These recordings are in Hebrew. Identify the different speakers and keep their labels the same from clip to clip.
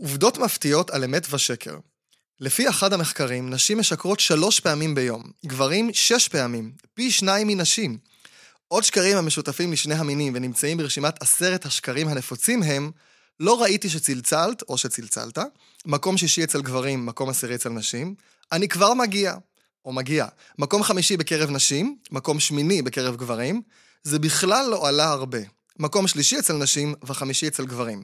Speaker 1: עובדות מפתיעות על אמת ושקר. לפי אחד המחקרים, נשים משקרות שלוש פעמים ביום, גברים שש פעמים, פי שניים מנשים. עוד שקרים המשותפים לשני המינים ונמצאים ברשימת עשרת השקרים הנפוצים הם לא ראיתי שצלצלת או שצלצלת, מקום שישי אצל גברים, מקום עשירי אצל נשים, אני כבר מגיע, או מגיע, מקום חמישי בקרב נשים, מקום שמיני בקרב גברים, זה בכלל לא עלה הרבה. מקום שלישי אצל נשים וחמישי אצל גברים.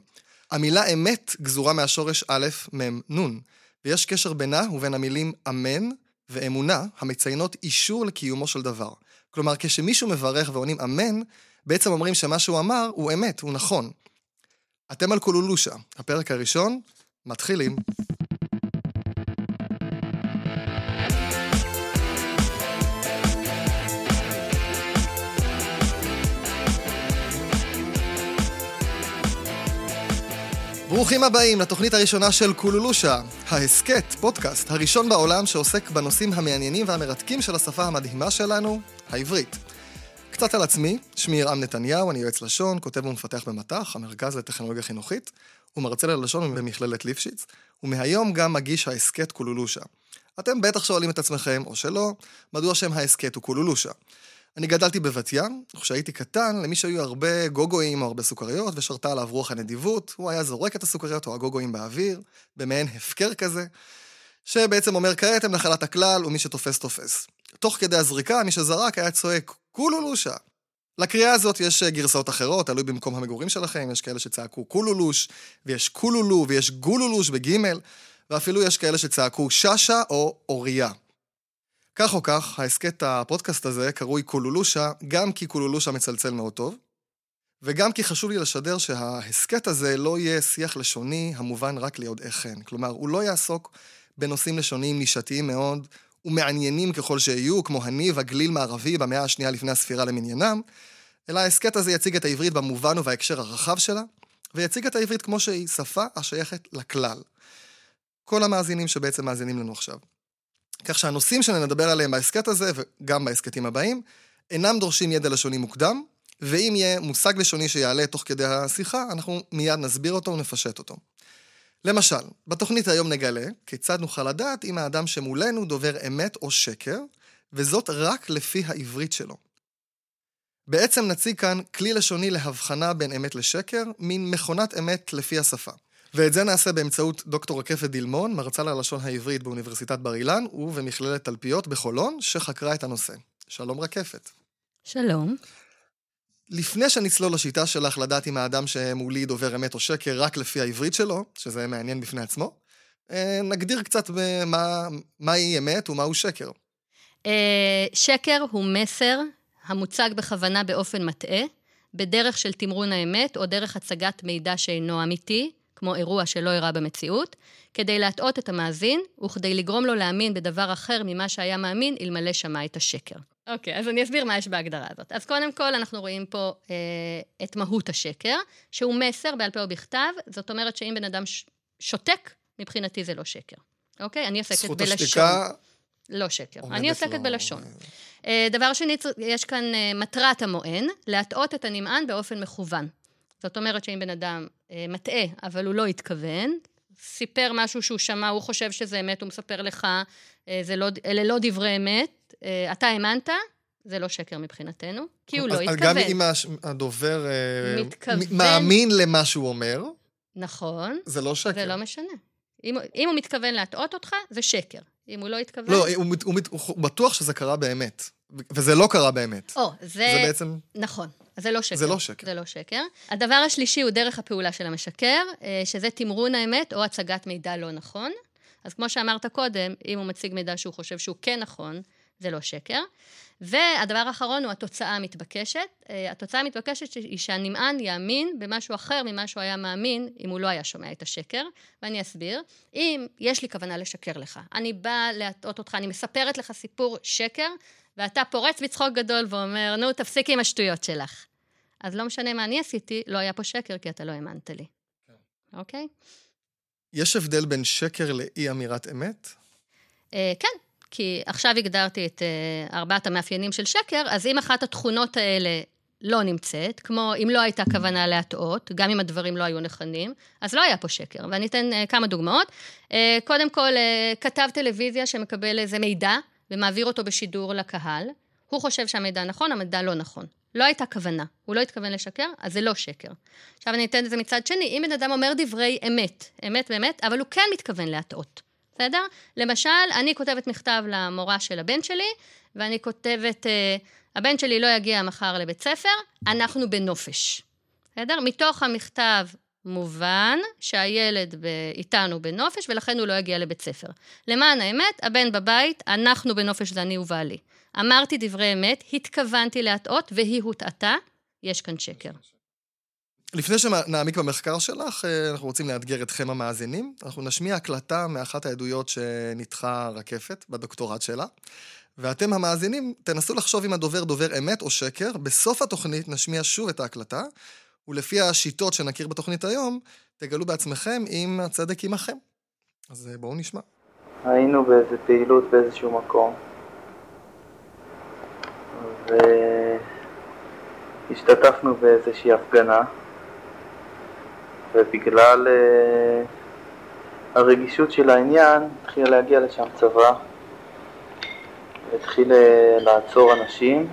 Speaker 1: המילה אמת גזורה מהשורש א', מ', נ', ויש קשר בינה ובין המילים אמן ואמונה, המציינות אישור לקיומו של דבר. כלומר, כשמישהו מברך ועונים אמן, בעצם אומרים שמה שהוא אמר הוא אמת, הוא נכון. אתם על קולולושה, הפרק הראשון, מתחילים. ברוכים הבאים לתוכנית הראשונה של קולולושה, ההסכת, פודקאסט, הראשון בעולם שעוסק בנושאים המעניינים והמרתקים של השפה המדהימה שלנו, העברית. קצת על עצמי, שמי ירעם נתניהו, אני יועץ לשון, כותב ומפתח במט"ח, המרכז לטכנולוגיה חינוכית, ומרצה ללשון במכללת ליפשיץ, ומהיום גם מגיש ההסכת קולולושה. אתם בטח שואלים את עצמכם, או שלא, מדוע שם ההסכת הוא קולולושה. אני גדלתי בבת ים, וכשהייתי קטן, למי שהיו הרבה גוגואים או הרבה סוכריות, ושרתה עליו רוח הנדיבות, הוא היה זורק את הסוכריות או הגוגואים באוויר, במעין הפקר כזה, שבעצם אומר כעת הם נחלת הכלל, ומי שתופס תופס. תוך כדי הזריקה, מי שזרק היה צועק, קולולושה. לקריאה הזאת יש גרסאות אחרות, תלוי במקום המגורים שלכם, יש כאלה שצעקו קולולוש, ויש קולולו, ויש גולולוש בגימל, ואפילו יש כאלה שצעקו שאשא או אוריה. כך או כך, ההסכת הפודקאסט הזה קרוי קולולושה, גם כי קולולושה מצלצל מאוד טוב, וגם כי חשוב לי לשדר שההסכת הזה לא יהיה שיח לשוני המובן רק ליודעי חן. כלומר, הוא לא יעסוק בנושאים לשוניים נישתיים מאוד ומעניינים ככל שיהיו, כמו הניב הגליל מערבי במאה השנייה לפני הספירה למניינם, אלא ההסכת הזה יציג את העברית במובן ובהקשר הרחב שלה, ויציג את העברית כמו שהיא, שפה השייכת לכלל. כל המאזינים שבעצם מאזינים לנו עכשיו. כך שהנושאים שנדבר עליהם בהסכת הזה, וגם בהסכתים הבאים, אינם דורשים ידע לשוני מוקדם, ואם יהיה מושג לשוני שיעלה תוך כדי השיחה, אנחנו מיד נסביר אותו ונפשט אותו. למשל, בתוכנית היום נגלה כיצד נוכל לדעת אם האדם שמולנו דובר אמת או שקר, וזאת רק לפי העברית שלו. בעצם נציג כאן כלי לשוני להבחנה בין אמת לשקר, מין מכונת אמת לפי השפה. ואת זה נעשה באמצעות דוקטור רקפת דילמון, מרצה ללשון העברית באוניברסיטת בר אילן ובמכללת תלפיות בחולון, שחקרה את הנושא. שלום רקפת.
Speaker 2: שלום.
Speaker 1: לפני שנצלול לשיטה שלך לדעת אם האדם שמולי דובר אמת או שקר רק לפי העברית שלו, שזה מעניין בפני עצמו, אה, נגדיר קצת מה, מהי אמת ומהו שקר.
Speaker 2: אה, שקר הוא מסר המוצג בכוונה באופן מטעה, בדרך של תמרון האמת או דרך הצגת מידע שאינו אמיתי, כמו אירוע שלא אירע במציאות, כדי להטעות את המאזין וכדי לגרום לו להאמין בדבר אחר ממה שהיה מאמין אלמלא שמע את השקר. אוקיי, okay, אז אני אסביר מה יש בהגדרה הזאת. אז קודם כל, אנחנו רואים פה אה, את מהות השקר, שהוא מסר בעל פה או בכתב, זאת אומרת שאם בן אדם ש... שותק, מבחינתי זה לא שקר. אוקיי? אני עוסקת
Speaker 1: זכות
Speaker 2: בלשון.
Speaker 1: זכות השתיקה...
Speaker 2: לא שקר. אני עוסקת לא... בלשון. אה, דבר שני, יש כאן אה, מטרת המוען, להטעות את הנמען באופן מכוון. זאת אומרת שאם בן אדם מטעה, אבל הוא לא התכוון, סיפר משהו שהוא שמע, הוא חושב שזה אמת, הוא מספר לך, אה, לא, אלה לא דברי אמת, אה, אתה האמנת, זה לא שקר מבחינתנו, כי הוא לא התכוון.
Speaker 1: גם אם הדובר מתכוון... מאמין למה שהוא אומר,
Speaker 2: נכון.
Speaker 1: זה לא שקר.
Speaker 2: זה לא משנה. אם, אם הוא מתכוון להטעות אותך, זה שקר. אם הוא לא התכוון...
Speaker 1: לא, הוא, הוא, הוא, הוא בטוח שזה קרה באמת, וזה לא קרה באמת.
Speaker 2: או, זה...
Speaker 1: זה בעצם...
Speaker 2: נכון. זה לא שקר.
Speaker 1: זה לא שקר.
Speaker 2: זה לא שקר. הדבר השלישי הוא דרך הפעולה של המשקר, אה, שזה תמרון האמת או הצגת מידע לא נכון. אז כמו שאמרת קודם, אם הוא מציג מידע שהוא חושב שהוא כן נכון, זה לא שקר. והדבר האחרון הוא התוצאה המתבקשת. אה, התוצאה המתבקשת היא שהנמען יאמין במשהו אחר ממה שהוא היה מאמין אם הוא לא היה שומע את השקר, ואני אסביר. אם יש לי כוונה לשקר לך, אני באה להטעות אותך, אני מספרת לך סיפור שקר, ואתה פורץ בצחוק גדול ואומר, נו, תפסיקי עם השטויות שלך. אז לא משנה מה אני עשיתי, לא היה פה שקר, כי אתה לא האמנת לי. כן. אוקיי?
Speaker 1: יש הבדל בין שקר לאי אמירת אמת?
Speaker 2: אה, כן, כי עכשיו הגדרתי את אה, ארבעת המאפיינים של שקר, אז אם אחת התכונות האלה לא נמצאת, כמו אם לא הייתה כוונה להטעות, גם אם הדברים לא היו נכונים, אז לא היה פה שקר. ואני אתן uh, כמה דוגמאות. Uh, קודם כל, uh, כתב טלוויזיה שמקבל איזה מידע ומעביר אותו בשידור לקהל, הוא חושב שהמידע נכון, המידע לא נכון. לא הייתה כוונה, הוא לא התכוון לשקר, אז זה לא שקר. עכשיו אני אתן את זה מצד שני, אם בן אדם אומר דברי אמת, אמת באמת, אבל הוא כן מתכוון להטעות, בסדר? למשל, אני כותבת מכתב למורה של הבן שלי, ואני כותבת, אה, הבן שלי לא יגיע מחר לבית ספר, אנחנו בנופש. בסדר? מתוך המכתב מובן שהילד ב... איתנו בנופש, ולכן הוא לא יגיע לבית ספר. למען האמת, הבן בבית, אנחנו בנופש זה אני ובעלי. אמרתי דברי אמת, התכוונתי להטעות, והיא הוטעתה, יש כאן שקר.
Speaker 1: לפני שנעמיק במחקר שלך, אה, אנחנו רוצים לאתגר אתכם המאזינים. אנחנו נשמיע הקלטה מאחת העדויות שניתחה רקפת בדוקטורט שלה. ואתם המאזינים, תנסו לחשוב אם הדובר דובר אמת או שקר. בסוף התוכנית נשמיע שוב את ההקלטה, ולפי השיטות שנכיר בתוכנית היום, תגלו בעצמכם אם הצדק עמכם. אז אה, בואו נשמע.
Speaker 3: היינו באיזה פעילות באיזשהו מקום, והשתתפנו באיזושהי הפגנה, ובגלל uh, הרגישות של העניין התחיל להגיע לשם צבא, והתחיל uh, לעצור אנשים,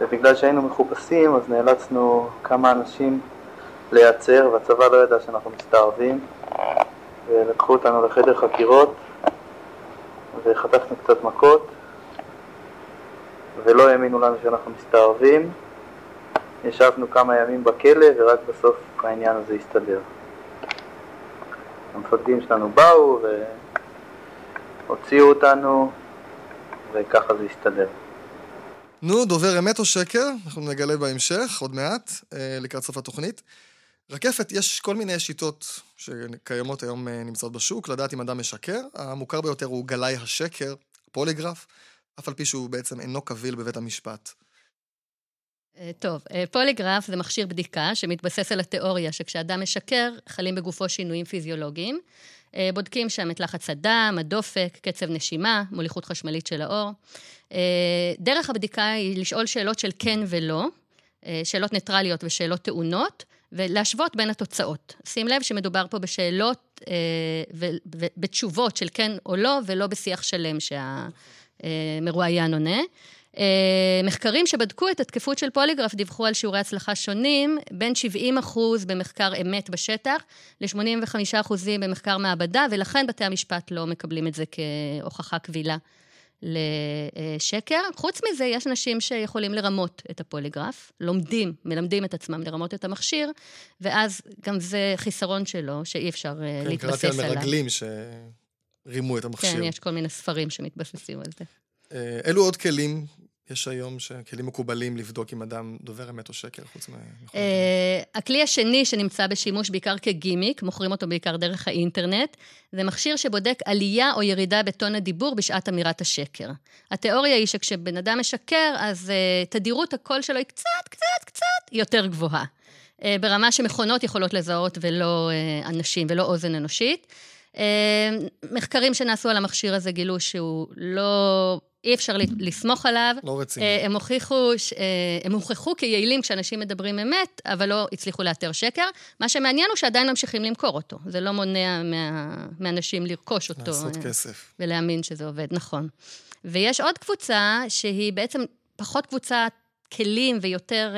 Speaker 3: ובגלל שהיינו מחופשים אז נאלצנו כמה אנשים להיעצר, והצבא לא ידע שאנחנו מסתערבים, ולקחו אותנו לחדר חקירות, וחטפנו קצת מכות. ולא האמינו לנו שאנחנו מסתערבים. ישבנו כמה ימים בכלא ורק בסוף העניין הזה הסתדר. המפקדים שלנו באו והוציאו אותנו וככה זה הסתדר.
Speaker 1: נו, דובר אמת או שקר? אנחנו נגלה בהמשך, עוד מעט, אה, לקראת סוף התוכנית. רקפת, יש כל מיני שיטות שקיימות היום אה, נמצאות בשוק, לדעת אם אדם משקר. המוכר ביותר הוא גלאי השקר, פוליגרף. אף על פי שהוא בעצם אינו קביל בבית המשפט.
Speaker 2: אה, טוב, פוליגרף זה מכשיר בדיקה שמתבסס על התיאוריה שכשאדם משקר, חלים בגופו שינויים פיזיולוגיים. אה, בודקים שם את לחץ הדם, הדופק, קצב נשימה, מוליכות חשמלית של האור. דרך הבדיקה היא לשאול שאלות של כן ולא, שאלות ניטרליות ושאלות טעונות, ולהשוות בין התוצאות. שים לב שמדובר פה בשאלות ובתשובות של כן או לא, ולא בשיח שלם שה... מרואיין עונה. אה, מחקרים שבדקו את התקפות של פוליגרף דיווחו על שיעורי הצלחה שונים, בין 70 אחוז במחקר אמת בשטח ל-85 אחוזים במחקר מעבדה, ולכן בתי המשפט לא מקבלים את זה כהוכחה קבילה לשקר. חוץ מזה, יש אנשים שיכולים לרמות את הפוליגרף, לומדים, מלמדים את עצמם לרמות את המכשיר, ואז גם זה חיסרון שלו, שאי אפשר כן, להתבסס עליו.
Speaker 1: כן, קראתי על מרגלים ש... רימו את המכשיר.
Speaker 2: כן, יש כל מיני ספרים שמתבססים על זה.
Speaker 1: אה, אילו עוד כלים יש היום, כלים מקובלים לבדוק אם אדם דובר אמת או שקר, חוץ מ...
Speaker 2: אה, הכלי השני שנמצא בשימוש בעיקר כגימיק, מוכרים אותו בעיקר דרך האינטרנט, זה מכשיר שבודק עלייה או ירידה בטון הדיבור בשעת אמירת השקר. התיאוריה היא שכשבן אדם משקר, אז uh, תדירות הקול שלו היא קצת, קצת, קצת יותר גבוהה. Uh, ברמה שמכונות יכולות לזהות ולא uh, אנשים ולא אוזן אנושית. אה, מחקרים שנעשו על המכשיר הזה גילו שהוא לא... אי אפשר לסמוך עליו.
Speaker 1: לא רציני.
Speaker 2: אה, הם הוכיחו, אה, הם הוכחו כיעילים כשאנשים מדברים אמת, אבל לא הצליחו לאתר שקר. מה שמעניין הוא שעדיין ממשיכים למכור אותו. זה לא מונע מה, מאנשים לרכוש אותו.
Speaker 1: לעשות כסף.
Speaker 2: ולהאמין שזה עובד, נכון. ויש עוד קבוצה שהיא בעצם פחות קבוצת כלים ויותר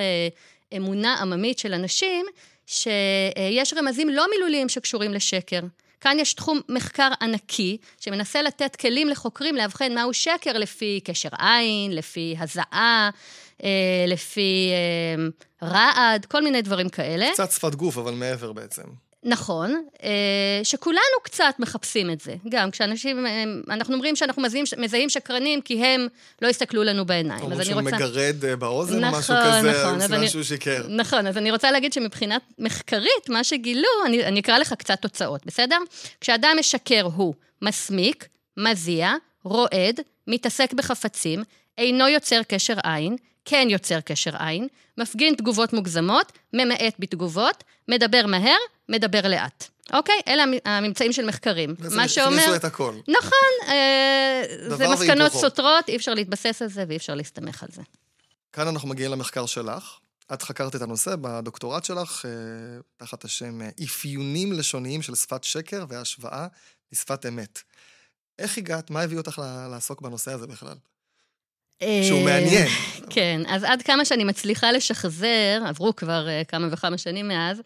Speaker 2: אמונה עממית של אנשים, שיש רמזים לא מילוליים שקשורים לשקר. כאן יש תחום מחקר ענקי, שמנסה לתת כלים לחוקרים לאבחן מהו שקר לפי קשר עין, לפי הזעה, אה, לפי אה, רעד, כל מיני דברים כאלה.
Speaker 1: קצת שפת גוף, אבל מעבר בעצם.
Speaker 2: נכון, אה, שכולנו קצת מחפשים את זה. גם כשאנשים, אה, אנחנו אומרים שאנחנו מזהים, מזהים שקרנים כי הם לא הסתכלו לנו בעיניים.
Speaker 1: אומרים שהוא רוצה... מגרד אה, באוזן נכון, או משהו כזה, נכון, סימן אני... שהוא שיקר.
Speaker 2: נכון, אז אני רוצה להגיד שמבחינת מחקרית, מה שגילו, אני, אני אקרא לך קצת תוצאות, בסדר? כשאדם משקר הוא מסמיק, מזיע, רועד, מתעסק בחפצים, אינו יוצר קשר עין, כן יוצר קשר עין, מפגין תגובות מוגזמות, ממעט בתגובות, מדבר מהר, מדבר לאט. אוקיי? אלה הממצאים של מחקרים.
Speaker 1: מה שאומר... הכניסו את הכל.
Speaker 2: נכון, אה, זה מסקנות סותרות, אי אפשר להתבסס על זה ואי אפשר להסתמך על זה.
Speaker 1: כאן אנחנו מגיעים למחקר שלך. את חקרת את הנושא בדוקטורט שלך, תחת השם אפיונים לשוניים של שפת שקר והשוואה לשפת אמת. איך הגעת, מה הביא אותך לעסוק בנושא הזה בכלל? שהוא מעניין.
Speaker 2: כן, אז עד כמה שאני מצליחה לשחזר, עברו כבר כמה וכמה שנים מאז,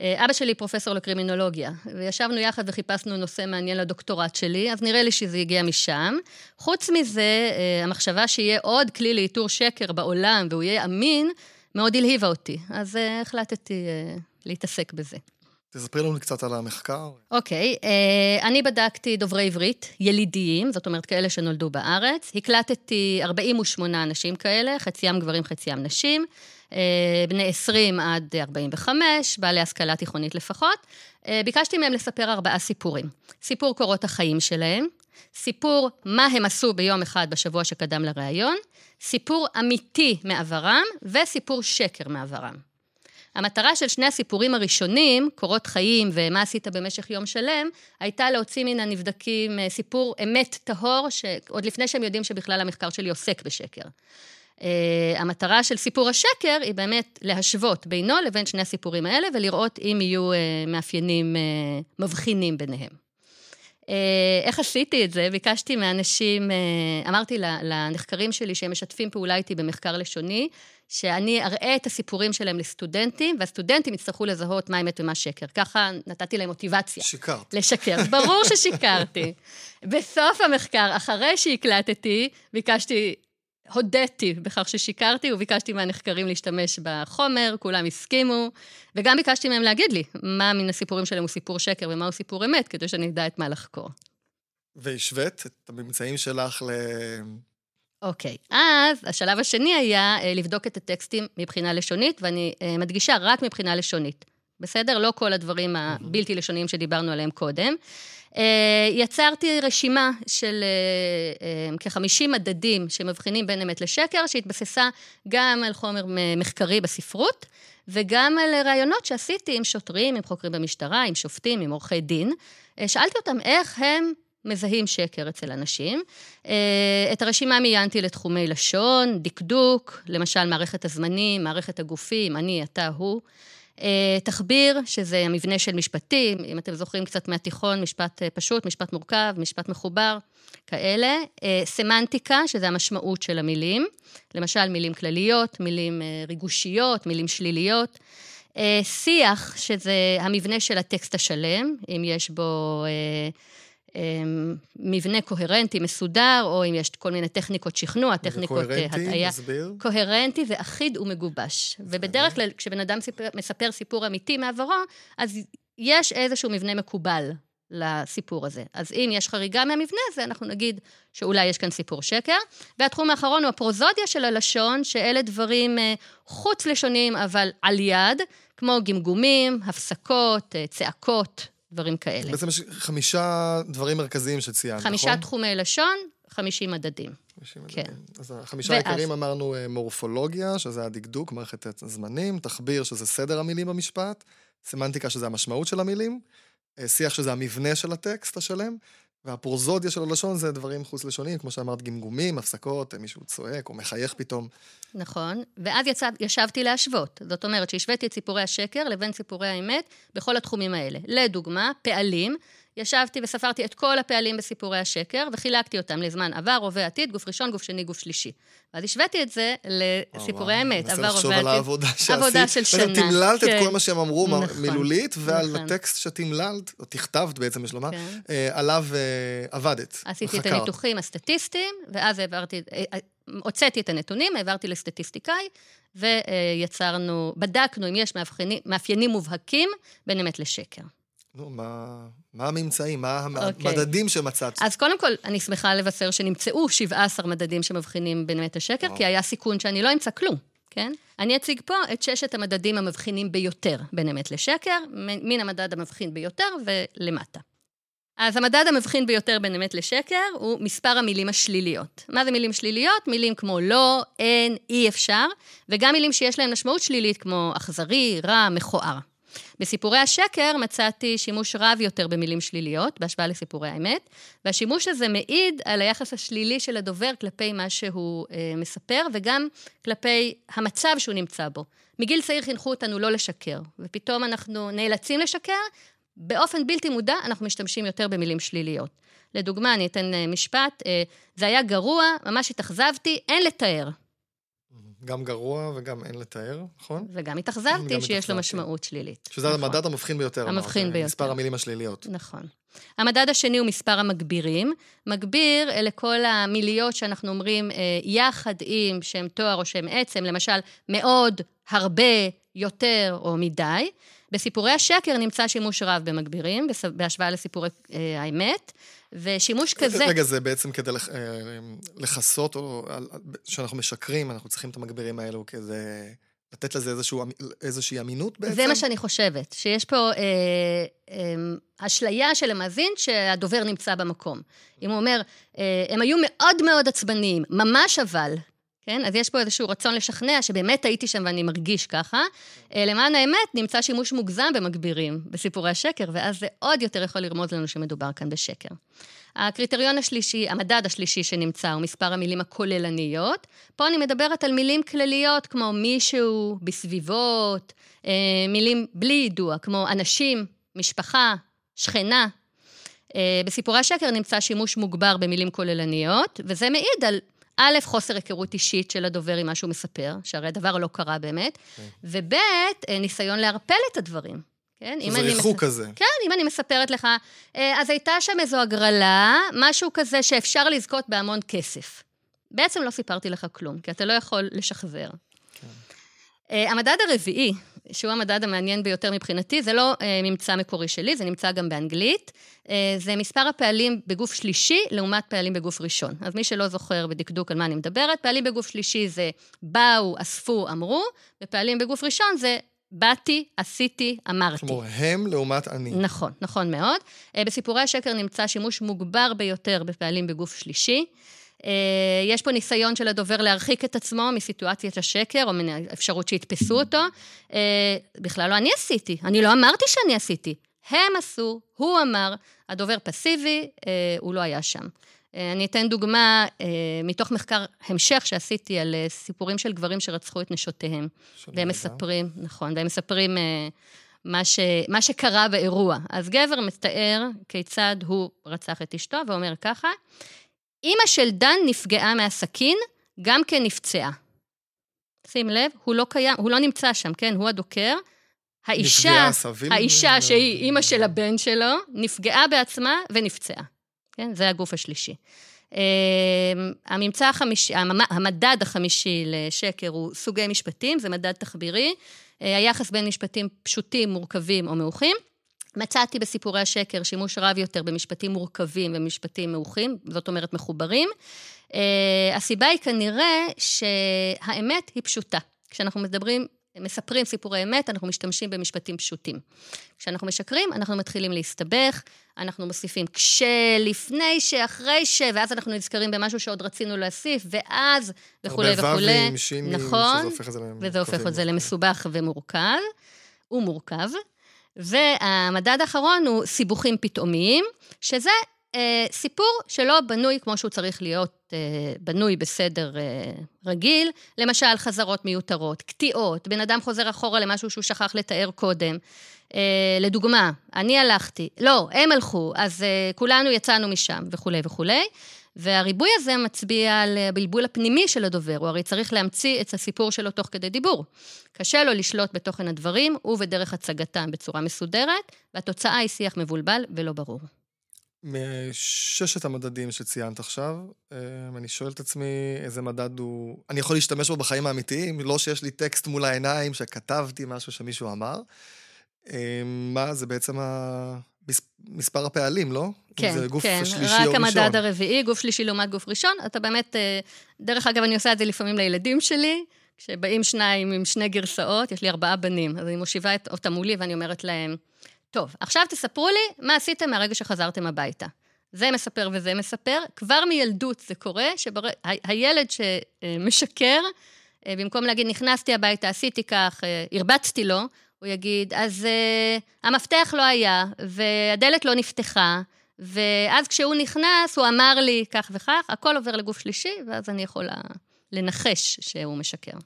Speaker 2: אבא שלי פרופסור לקרימינולוגיה, וישבנו יחד וחיפשנו נושא מעניין לדוקטורט שלי, אז נראה לי שזה הגיע משם. חוץ מזה, המחשבה שיהיה עוד כלי לאיתור שקר בעולם והוא יהיה אמין, מאוד הלהיבה אותי. אז החלטתי להתעסק בזה.
Speaker 1: תספרי לנו קצת על המחקר.
Speaker 2: אוקיי, okay, אני בדקתי דוברי עברית ילידיים, זאת אומרת כאלה שנולדו בארץ. הקלטתי 48 אנשים כאלה, חציים גברים, חציים נשים. בני 20 עד 45, בעלי השכלה תיכונית לפחות. ביקשתי מהם לספר ארבעה סיפורים. סיפור קורות החיים שלהם, סיפור מה הם עשו ביום אחד בשבוע שקדם לראיון, סיפור אמיתי מעברם וסיפור שקר מעברם. המטרה של שני הסיפורים הראשונים, קורות חיים ומה עשית במשך יום שלם, הייתה להוציא מן הנבדקים סיפור אמת טהור, שעוד לפני שהם יודעים שבכלל המחקר שלי עוסק בשקר. Uh, המטרה של סיפור השקר היא באמת להשוות בינו לבין שני הסיפורים האלה ולראות אם יהיו uh, מאפיינים uh, מבחינים ביניהם. Uh, איך עשיתי את זה? ביקשתי מאנשים, uh, אמרתי לנחקרים שלי שהם משתפים פעולה איתי במחקר לשוני, שאני אראה את הסיפורים שלהם לסטודנטים, והסטודנטים יצטרכו לזהות מה אמת ומה שקר. ככה נתתי להם מוטיבציה.
Speaker 1: שיקרת.
Speaker 2: לשקר. ברור ששיקרתי. בסוף המחקר, אחרי שהקלטתי, ביקשתי הודיתי בכך ששיקרתי, וביקשתי מהנחקרים להשתמש בחומר, כולם הסכימו, וגם ביקשתי מהם להגיד לי מה מן הסיפורים שלהם הוא סיפור שקר ומהו סיפור אמת, כדי שאני אדע את מה לחקור.
Speaker 1: והשווית את הממצאים שלך ל...
Speaker 2: אוקיי, okay. אז השלב השני היה לבדוק את הטקסטים מבחינה לשונית, ואני מדגישה רק מבחינה לשונית. בסדר? לא כל הדברים הבלתי לשוניים שדיברנו עליהם קודם. יצרתי רשימה של כ-50 מדדים שמבחינים בין אמת לשקר, שהתבססה גם על חומר מחקרי בספרות, וגם על רעיונות שעשיתי עם שוטרים, עם חוקרים במשטרה, עם שופטים, עם עורכי דין. שאלתי אותם איך הם מזהים שקר אצל אנשים. את הרשימה מיינתי לתחומי לשון, דקדוק, למשל מערכת הזמנים, מערכת הגופים, אני, אתה, הוא. תחביר, שזה המבנה של משפטים, אם אתם זוכרים קצת מהתיכון, משפט פשוט, משפט מורכב, משפט מחובר, כאלה. סמנטיקה, שזה המשמעות של המילים, למשל מילים כלליות, מילים ריגושיות, מילים שליליות. שיח, שזה המבנה של הטקסט השלם, אם יש בו מבנה קוהרנטי, מסודר, או אם יש כל מיני טכניקות שכנוע, טכניקות
Speaker 1: הטעיה. קוהרנטי, מסביר.
Speaker 2: קוהרנטי זה אחיד ומגובש. ובדרך כלל, כשבן אדם סיפר, מספר סיפור אמיתי מעברו, אז יש איזשהו מבנה מקובל לסיפור הזה. אז אם יש חריגה מהמבנה הזה, אנחנו נגיד שאולי יש כאן סיפור שקר. והתחום האחרון הוא הפרוזודיה של הלשון, שאלה דברים חוץ-לשוניים, אבל על יד, כמו גמגומים, הפסקות, צעקות, דברים כאלה.
Speaker 1: בעצם יש חמישה דברים מרכזיים שציינת, נכון?
Speaker 2: חמישה תחומי לשון, חמישים מדדים.
Speaker 1: חמישים מדדים. כן. אז החמישה העיקרים אמרנו מורפולוגיה, שזה הדקדוק, מערכת הזמנים, תחביר, שזה סדר המילים במשפט, סמנטיקה, שזה המשמעות של המילים, שיח, שזה המבנה של הטקסט השלם, והפרוזודיה של הלשון זה דברים חוץ-לשוניים, כמו שאמרת, גמגומים, הפסקות, מישהו צועק או מחייך פתאום.
Speaker 2: נכון, ואז יצא, ישבתי להשוות. זאת אומרת שהשוויתי את סיפורי השקר לבין סיפורי האמת בכל התחומים האלה. לדוגמה, פעלים, ישבתי וספרתי את כל הפעלים בסיפורי השקר, וחילקתי אותם לזמן עבר, הווה, עתיד, גוף ראשון, גוף שני, גוף שלישי. ואז השוויתי את זה לסיפורי האמת, עבר, הווה, עתיד.
Speaker 1: על העבודה שעשית.
Speaker 2: עבודה של שנה.
Speaker 1: בעצם תמללת את כל מה שהם אמרו מילולית, ועל הטקסט שתמללת, או תכתבת בעצם, יש לומר, עליו עבדת.
Speaker 2: עשיתי את הניתוחים הסטטיסטיים, ואז העברתי, הוצאתי את הנתונים, העברתי לסטטיסטיקאי, ויצרנו, בדקנו אם יש מאפיינים מובהקים בין אמת לשקר.
Speaker 1: נו, מה, מה הממצאים? מה המדדים okay. שמצאת?
Speaker 2: אז קודם כל, אני שמחה לבשר שנמצאו 17 מדדים שמבחינים בין אמת לשקר, wow. כי היה סיכון שאני לא אמצא כלום, כן? אני אציג פה את ששת המדדים המבחינים ביותר בין אמת לשקר, מן המדד המבחין ביותר ולמטה. אז המדד המבחין ביותר בין אמת לשקר הוא מספר המילים השליליות. מה זה מילים שליליות? מילים כמו לא, אין, אי אפשר, וגם מילים שיש להן משמעות שלילית כמו אכזרי, רע, מכוער. בסיפורי השקר מצאתי שימוש רב יותר במילים שליליות, בהשוואה לסיפורי האמת, והשימוש הזה מעיד על היחס השלילי של הדובר כלפי מה שהוא אה, מספר, וגם כלפי המצב שהוא נמצא בו. מגיל צעיר חינכו אותנו לא לשקר, ופתאום אנחנו נאלצים לשקר, באופן בלתי מודע אנחנו משתמשים יותר במילים שליליות. לדוגמה, אני אתן אה, משפט, אה, זה היה גרוע, ממש התאכזבתי, אין לתאר.
Speaker 1: גם גרוע וגם אין לתאר, נכון?
Speaker 2: וגם התאכזבתי, שיש לו משמעות שלילית.
Speaker 1: שזה נכון. המדד המבחין ביותר.
Speaker 2: המבחין ביותר.
Speaker 1: מספר המילים השליליות.
Speaker 2: נכון. המדד השני הוא מספר המגבירים. מגביר אלה כל המיליות שאנחנו אומרים יחד עם שם תואר או שם עצם, למשל, מאוד, הרבה, יותר או מדי. בסיפורי השקר נמצא שימוש רב במגבירים, בהשוואה לסיפורי אה, האמת, ושימוש כזה...
Speaker 1: רגע, זה בעצם כדי אה, לכסות, או שאנחנו משקרים, אנחנו צריכים את המגבירים האלו כזה... לתת לזה איזשהו, אמ, איזושהי אמינות בעצם?
Speaker 2: זה מה שאני חושבת, שיש פה אה, אה, אשליה של המאזין שהדובר נמצא במקום. אם הוא אומר, אה, הם היו מאוד מאוד עצבניים, ממש אבל, כן? אז יש פה איזשהו רצון לשכנע שבאמת הייתי שם ואני מרגיש ככה. אה, למען האמת, נמצא שימוש מוגזם במגבירים בסיפורי השקר, ואז זה עוד יותר יכול לרמוז לנו שמדובר כאן בשקר. הקריטריון השלישי, המדד השלישי שנמצא הוא מספר המילים הכוללניות. פה אני מדברת על מילים כלליות כמו מישהו, בסביבות, אה, מילים בלי יידוע, כמו אנשים, משפחה, שכנה. אה, בסיפורי השקר נמצא שימוש מוגבר במילים כוללניות, וזה מעיד על א', חוסר היכרות אישית של הדובר עם מה שהוא מספר, שהרי הדבר לא קרה באמת, כן. וב', אה, ניסיון לערפל את הדברים. כן?
Speaker 1: זה ריחוק מס... כזה.
Speaker 2: כן, אם אני מספרת לך, אה, אז הייתה שם איזו הגרלה, משהו כזה שאפשר לזכות בהמון כסף. בעצם לא סיפרתי לך כלום, כי אתה לא יכול לשחזר. כן. אה, המדד הרביעי, שהוא המדד המעניין ביותר מבחינתי, זה לא אה, ממצא מקורי שלי, זה נמצא גם באנגלית. אה, זה מספר הפעלים בגוף שלישי לעומת פעלים בגוף ראשון. אז מי שלא זוכר בדקדוק על מה אני מדברת, פעלים בגוף שלישי זה באו, אספו, אמרו, ופעלים בגוף ראשון זה באתי, עשיתי, אמרתי.
Speaker 1: כלומר, הם לעומת אני.
Speaker 2: נכון, נכון מאוד. בסיפורי השקר נמצא שימוש מוגבר ביותר בפעלים בגוף שלישי. אה, יש פה ניסיון של הדובר להרחיק את עצמו מסיטואציית השקר, או מן האפשרות שיתפסו אותו. אה, בכלל לא אני עשיתי, אני לא אמרתי שאני עשיתי. הם עשו, הוא אמר, הדובר פסיבי, אה, הוא לא היה שם. אני אתן דוגמה מתוך מחקר המשך שעשיתי על סיפורים של גברים שרצחו את נשותיהם. והם מספרים, נכון, והם מספרים מה, ש, מה שקרה באירוע. אז גבר מתאר כיצד הוא רצח את אשתו, ואומר ככה, אימא של דן נפגעה מהסכין, גם כן נפצעה. שים לב, הוא לא קיים, הוא לא נמצא שם, כן? הוא הדוקר. האישה, האישה שהיא אימא של הבן שלו, נפגעה בעצמה ונפצעה. כן? זה הגוף השלישי. אמ, הממצא החמישי, המדד החמישי לשקר הוא סוגי משפטים, זה מדד תחבירי. אה, היחס בין משפטים פשוטים, מורכבים או מעוכים. מצאתי בסיפורי השקר שימוש רב יותר במשפטים מורכבים ומשפטים מעוכים, זאת אומרת מחוברים. Uh, הסיבה היא כנראה שהאמת היא פשוטה. כשאנחנו מדברים, מספרים סיפורי אמת, אנחנו משתמשים במשפטים פשוטים. כשאנחנו משקרים, אנחנו מתחילים להסתבך, אנחנו מוסיפים כשלפני, שאחרי ש, ואז אנחנו נזכרים במשהו שעוד רצינו להוסיף, ואז וכולי וכולי.
Speaker 1: הרבה ו"ים, שינים,
Speaker 2: נכון,
Speaker 1: שזה הופך את זה
Speaker 2: וזה הופך את זה למסובך ומורכב. הוא מורכב. והמדד האחרון הוא סיבוכים פתאומיים, שזה אה, סיפור שלא בנוי כמו שהוא צריך להיות אה, בנוי בסדר אה, רגיל, למשל חזרות מיותרות, קטיעות, בן אדם חוזר אחורה למשהו שהוא שכח לתאר קודם. אה, לדוגמה, אני הלכתי, לא, הם הלכו, אז אה, כולנו יצאנו משם וכולי וכולי. והריבוי הזה מצביע על הבלבול הפנימי של הדובר, הוא הרי צריך להמציא את הסיפור שלו תוך כדי דיבור. קשה לו לשלוט בתוכן הדברים ובדרך הצגתם בצורה מסודרת, והתוצאה היא שיח מבולבל ולא ברור.
Speaker 1: מששת המדדים שציינת עכשיו, אה, אני שואל את עצמי איזה מדד הוא... אני יכול להשתמש בו בחיים האמיתיים, לא שיש לי טקסט מול העיניים שכתבתי משהו שמישהו אמר. אה, מה, זה בעצם ה... מספר הפעלים, לא?
Speaker 2: כן, זה גוף כן, שלישי רק או המדד ראשון. הרביעי, גוף שלישי לעומת גוף ראשון. אתה באמת, אה, דרך אגב, אני עושה את זה לפעמים לילדים שלי, כשבאים שניים עם שני גרסאות, יש לי ארבעה בנים, אז אני מושיבה אותם מולי ואני אומרת להם, טוב, עכשיו תספרו לי מה עשיתם מהרגע שחזרתם הביתה. זה מספר וזה מספר. כבר מילדות זה קורה, שהילד שמשקר, אה, במקום להגיד, נכנסתי הביתה, עשיתי כך, אה, הרבצתי לו, הוא יגיד, אז uh, המפתח לא היה, והדלת לא נפתחה, ואז כשהוא נכנס, הוא אמר לי כך וכך, הכל עובר לגוף שלישי, ואז אני יכולה לנחש שהוא משקר.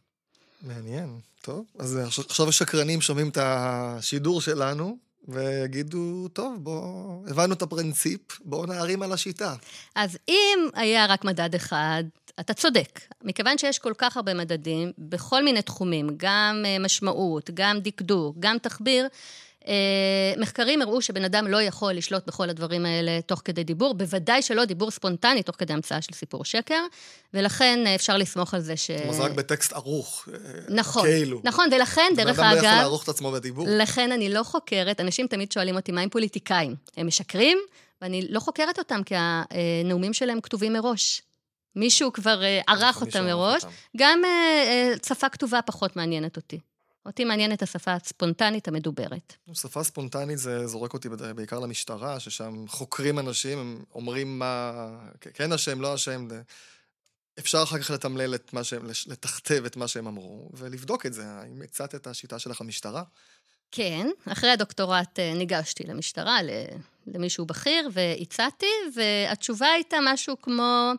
Speaker 1: מעניין. טוב, אז עכשיו השקרנים שומעים את השידור שלנו, ויגידו, טוב, בואו, הבנו את הפרינציפ, בואו נערים על השיטה.
Speaker 2: אז אם היה רק מדד אחד, אתה צודק. מכיוון שיש כל כך הרבה מדדים, בכל מיני תחומים, גם אה, משמעות, גם דקדוק, גם תחביר, אה, מחקרים הראו שבן אדם לא יכול לשלוט בכל הדברים האלה תוך כדי דיבור, בוודאי שלא דיבור ספונטני תוך כדי המצאה של סיפור שקר, ולכן אה, אפשר לסמוך על זה ש...
Speaker 1: זה רק בטקסט ערוך.
Speaker 2: נכון,
Speaker 1: כאילו.
Speaker 2: נכון, ולכן, דרך אגב...
Speaker 1: בן אדם לא יכול לערוך את עצמו בדיבור.
Speaker 2: לכן אני לא חוקרת, אנשים תמיד שואלים אותי, מה עם פוליטיקאים? הם משקרים? ואני לא חוקרת אותם, כי הנאומים שלהם כתובים מראש. מישהו כבר ערך אותם מראש. גם שפה כתובה פחות מעניינת אותי. אותי מעניינת השפה הספונטנית המדוברת.
Speaker 1: שפה ספונטנית זה זורק אותי בעיקר למשטרה, ששם חוקרים אנשים, הם אומרים מה... כן אשם, לא אשם. אפשר אחר כך לתמלל את מה שהם, לתכתב את מה שהם אמרו, ולבדוק את זה. האם הצעת את השיטה שלך במשטרה?
Speaker 2: כן, אחרי הדוקטורט ניגשתי למשטרה, למישהו בכיר, והצעתי, והתשובה הייתה משהו כמו,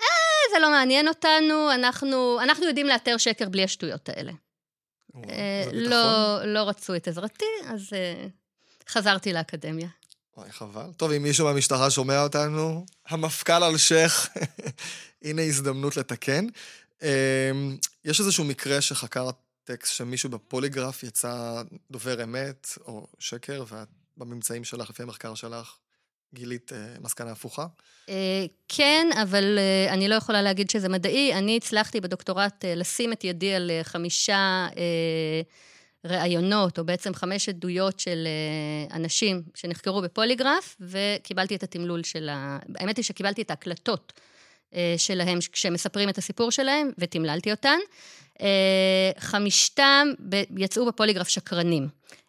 Speaker 2: אה, זה לא מעניין אותנו, אנחנו, אנחנו יודעים לאתר שקר בלי השטויות האלה. אה, לא, לא רצו את עזרתי, אז אה, חזרתי לאקדמיה.
Speaker 1: וואי, חבל. טוב, אם מישהו מהמשטרה שומע אותנו, המפכ"ל אלשיך, הנה הזדמנות לתקן. אמ, יש איזשהו מקרה שחקר טקסט שמישהו בפוליגרף יצא דובר אמת או שקר, ובממצאים שלך, לפי המחקר שלך, גילית uh, מסקנה הפוכה? Uh,
Speaker 2: כן, אבל uh, אני לא יכולה להגיד שזה מדעי. אני הצלחתי בדוקטורט uh, לשים את ידי על uh, חמישה uh, ראיונות, או בעצם חמש עדויות של uh, אנשים שנחקרו בפוליגרף, וקיבלתי את התמלול של ה... האמת היא שקיבלתי את ההקלטות uh, שלהם כשהם מספרים את הסיפור שלהם, ותמללתי אותן. Uh, חמישתם ב... יצאו בפוליגרף שקרנים.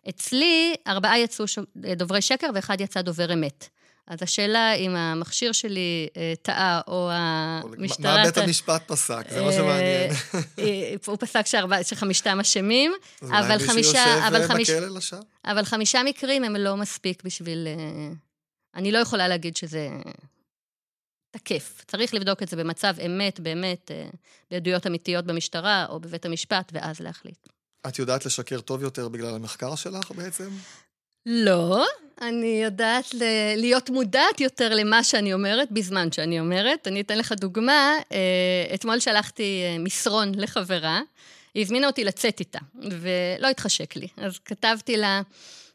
Speaker 2: אצלי, ארבעה יצאו ש... דוברי שקר ואחד יצא דובר אמת. אז השאלה אם המכשיר שלי אה, טעה, או המשטרה...
Speaker 1: מה בית המשפט פסק? זה מה שמעניין.
Speaker 2: אה, הוא פסק שחמישתם אשמים,
Speaker 1: אבל חמישה... אז אולי מישהו יושב בכלא לשעה?
Speaker 2: אבל חמישה מקרים הם לא מספיק בשביל... אה, אני לא יכולה להגיד שזה תקף. צריך לבדוק את זה במצב אמת, באמת, בעדויות אמיתיות במשטרה או בבית המשפט, ואז להחליט.
Speaker 1: את יודעת לשקר טוב יותר בגלל המחקר שלך בעצם?
Speaker 2: לא, אני יודעת להיות מודעת יותר למה שאני אומרת בזמן שאני אומרת. אני אתן לך דוגמה, אה, אתמול שלחתי אה, מסרון לחברה, היא הזמינה אותי לצאת איתה, ולא התחשק לי. אז כתבתי לה,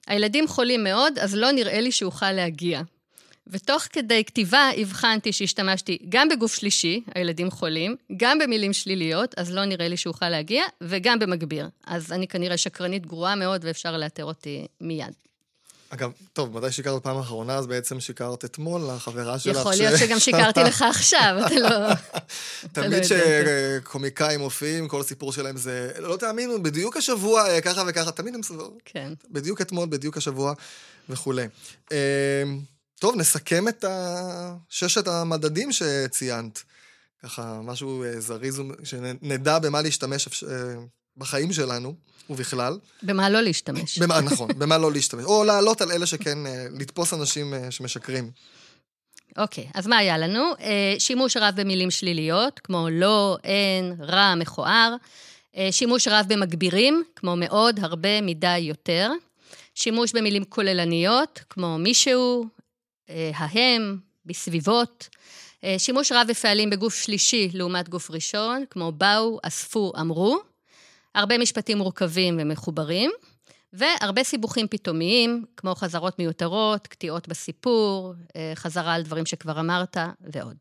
Speaker 2: הילדים חולים מאוד, אז לא נראה לי שאוכל להגיע. ותוך כדי כתיבה הבחנתי שהשתמשתי גם בגוף שלישי, הילדים חולים, גם במילים שליליות, אז לא נראה לי שאוכל להגיע, וגם במגביר. אז אני כנראה שקרנית גרועה מאוד ואפשר לאתר אותי מיד.
Speaker 1: אגב, טוב, מתי שיקרת פעם אחרונה, אז בעצם שיקרת אתמול לחברה שלך.
Speaker 2: יכול להיות שגם שיקרתי לך עכשיו, אתה לא... לא
Speaker 1: תמיד שקומיקאים מופיעים, כל הסיפור שלהם זה, לא תאמינו, בדיוק השבוע, אה, ככה וככה, תמיד הם סבורים.
Speaker 2: כן.
Speaker 1: בדיוק אתמול, בדיוק השבוע וכולי. אמ, טוב, נסכם את ששת המדדים שציינת. ככה, משהו אה, זריז, שנדע במה להשתמש אה, בחיים שלנו. ובכלל.
Speaker 2: במה לא להשתמש.
Speaker 1: במה, נכון, במה לא להשתמש. או לעלות על אלה שכן, אה, לתפוס אנשים אה, שמשקרים.
Speaker 2: אוקיי, אז מה היה לנו? אה, שימוש רב במילים שליליות, כמו לא, אין, רע, מכוער. שימוש רב במגבירים, כמו מאוד, הרבה, מדי, יותר. שימוש במילים כוללניות, כמו מישהו, ההם, בסביבות. שימוש רב בפעלים בגוף שלישי לעומת גוף ראשון, כמו באו, אספו, אמרו. הרבה משפטים מורכבים ומחוברים, והרבה סיבוכים פתאומיים, כמו חזרות מיותרות, קטיעות בסיפור, אה, חזרה על דברים שכבר אמרת, ועוד.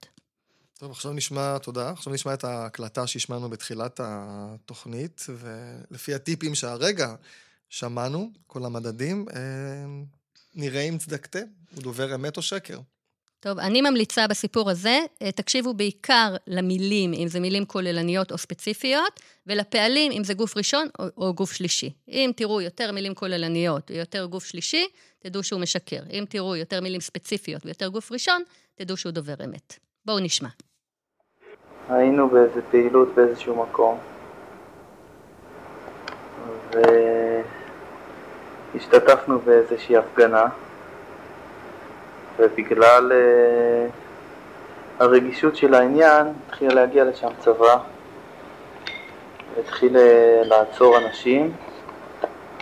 Speaker 1: טוב, עכשיו נשמע, תודה, עכשיו נשמע את ההקלטה שהשמענו בתחילת התוכנית, ולפי הטיפים שהרגע שמענו, כל המדדים, אה, נראה אם צדקתם, הוא דובר אמת או שקר.
Speaker 2: טוב, אני ממליצה בסיפור הזה, אה, תקשיבו בעיקר למילים, אם זה מילים כוללניות או ספציפיות, ולפעלים, אם זה גוף ראשון או, או גוף שלישי. אם תראו יותר מילים כוללניות ויותר גוף שלישי, תדעו שהוא משקר. אם תראו יותר מילים ספציפיות ויותר גוף ראשון, תדעו שהוא דובר אמת. בואו נשמע.
Speaker 3: היינו באיזה פעילות באיזשהו מקום, השתתפנו באיזושהי הפגנה, ובגלל uh, הרגישות של העניין התחיל להגיע לשם צבא, והתחיל uh, לעצור אנשים,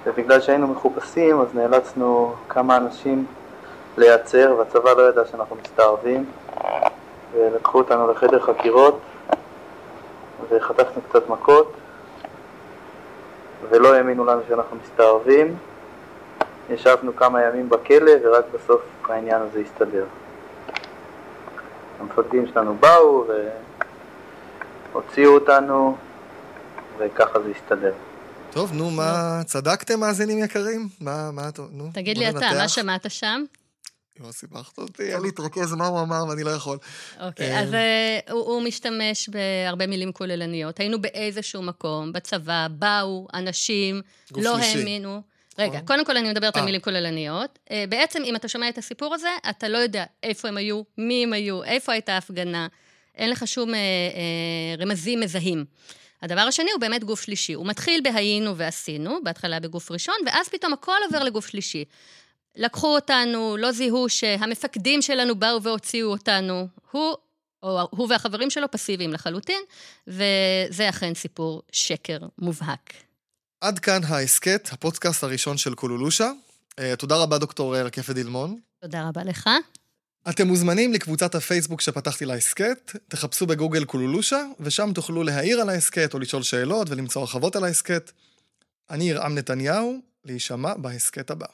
Speaker 3: ובגלל שהיינו מחופשים אז נאלצנו כמה אנשים להיעצר, והצבא לא ידע שאנחנו מסתערבים, ולקחו אותנו לחדר חקירות, וחטפנו קצת מכות, ולא האמינו לנו שאנחנו מסתערבים. ישבנו כמה ימים בכלא, ורק בסוף העניין הזה הסתדר. המפקדים שלנו באו והוציאו אותנו, וככה זה הסתדר.
Speaker 1: טוב, נו, מה, צדקתם, מאזינים יקרים? מה, מה, נו,
Speaker 2: תגיד לי אתה. מה שמעת שם?
Speaker 1: יואו, סיבכת אותי, היה להתרכז מה הוא אמר ואני לא יכול.
Speaker 2: אוקיי,
Speaker 1: אה,
Speaker 2: אז אה, הוא משתמש בהרבה מילים כוללניות. היינו באיזשהו מקום, בצבא, באו אנשים,
Speaker 1: גוף
Speaker 2: לא
Speaker 1: שלישי.
Speaker 2: האמינו. רגע,
Speaker 1: נכון.
Speaker 2: קודם כל אני מדברת על
Speaker 1: אה.
Speaker 2: מילים כוללניות. אה, בעצם, אם אתה שומע את הסיפור הזה, אתה לא יודע איפה הם היו, מי הם היו, איפה הייתה ההפגנה. אין לך שום אה, אה, רמזים מזהים. הדבר השני הוא באמת גוף שלישי. הוא מתחיל בהיינו ועשינו, בהתחלה בגוף ראשון, ואז פתאום הכל עובר לגוף שלישי. לקחו אותנו, לא זיהו שהמפקדים שלנו באו והוציאו אותנו. הוא, או הוא והחברים שלו פסיביים לחלוטין, וזה אכן סיפור שקר מובהק.
Speaker 1: עד כאן ההסכת, הפודקאסט הראשון של קולולושה. אה, תודה רבה, דוקטור רקפת דילמון.
Speaker 2: תודה רבה לך.
Speaker 1: אתם מוזמנים לקבוצת הפייסבוק שפתחתי להסכת, תחפשו בגוגל קולולושה, ושם תוכלו להעיר על ההסכת או לשאול שאלות ולמצוא הרחבות על ההסכת. אני ירעם נתניהו, להישמע בהסכת הבא.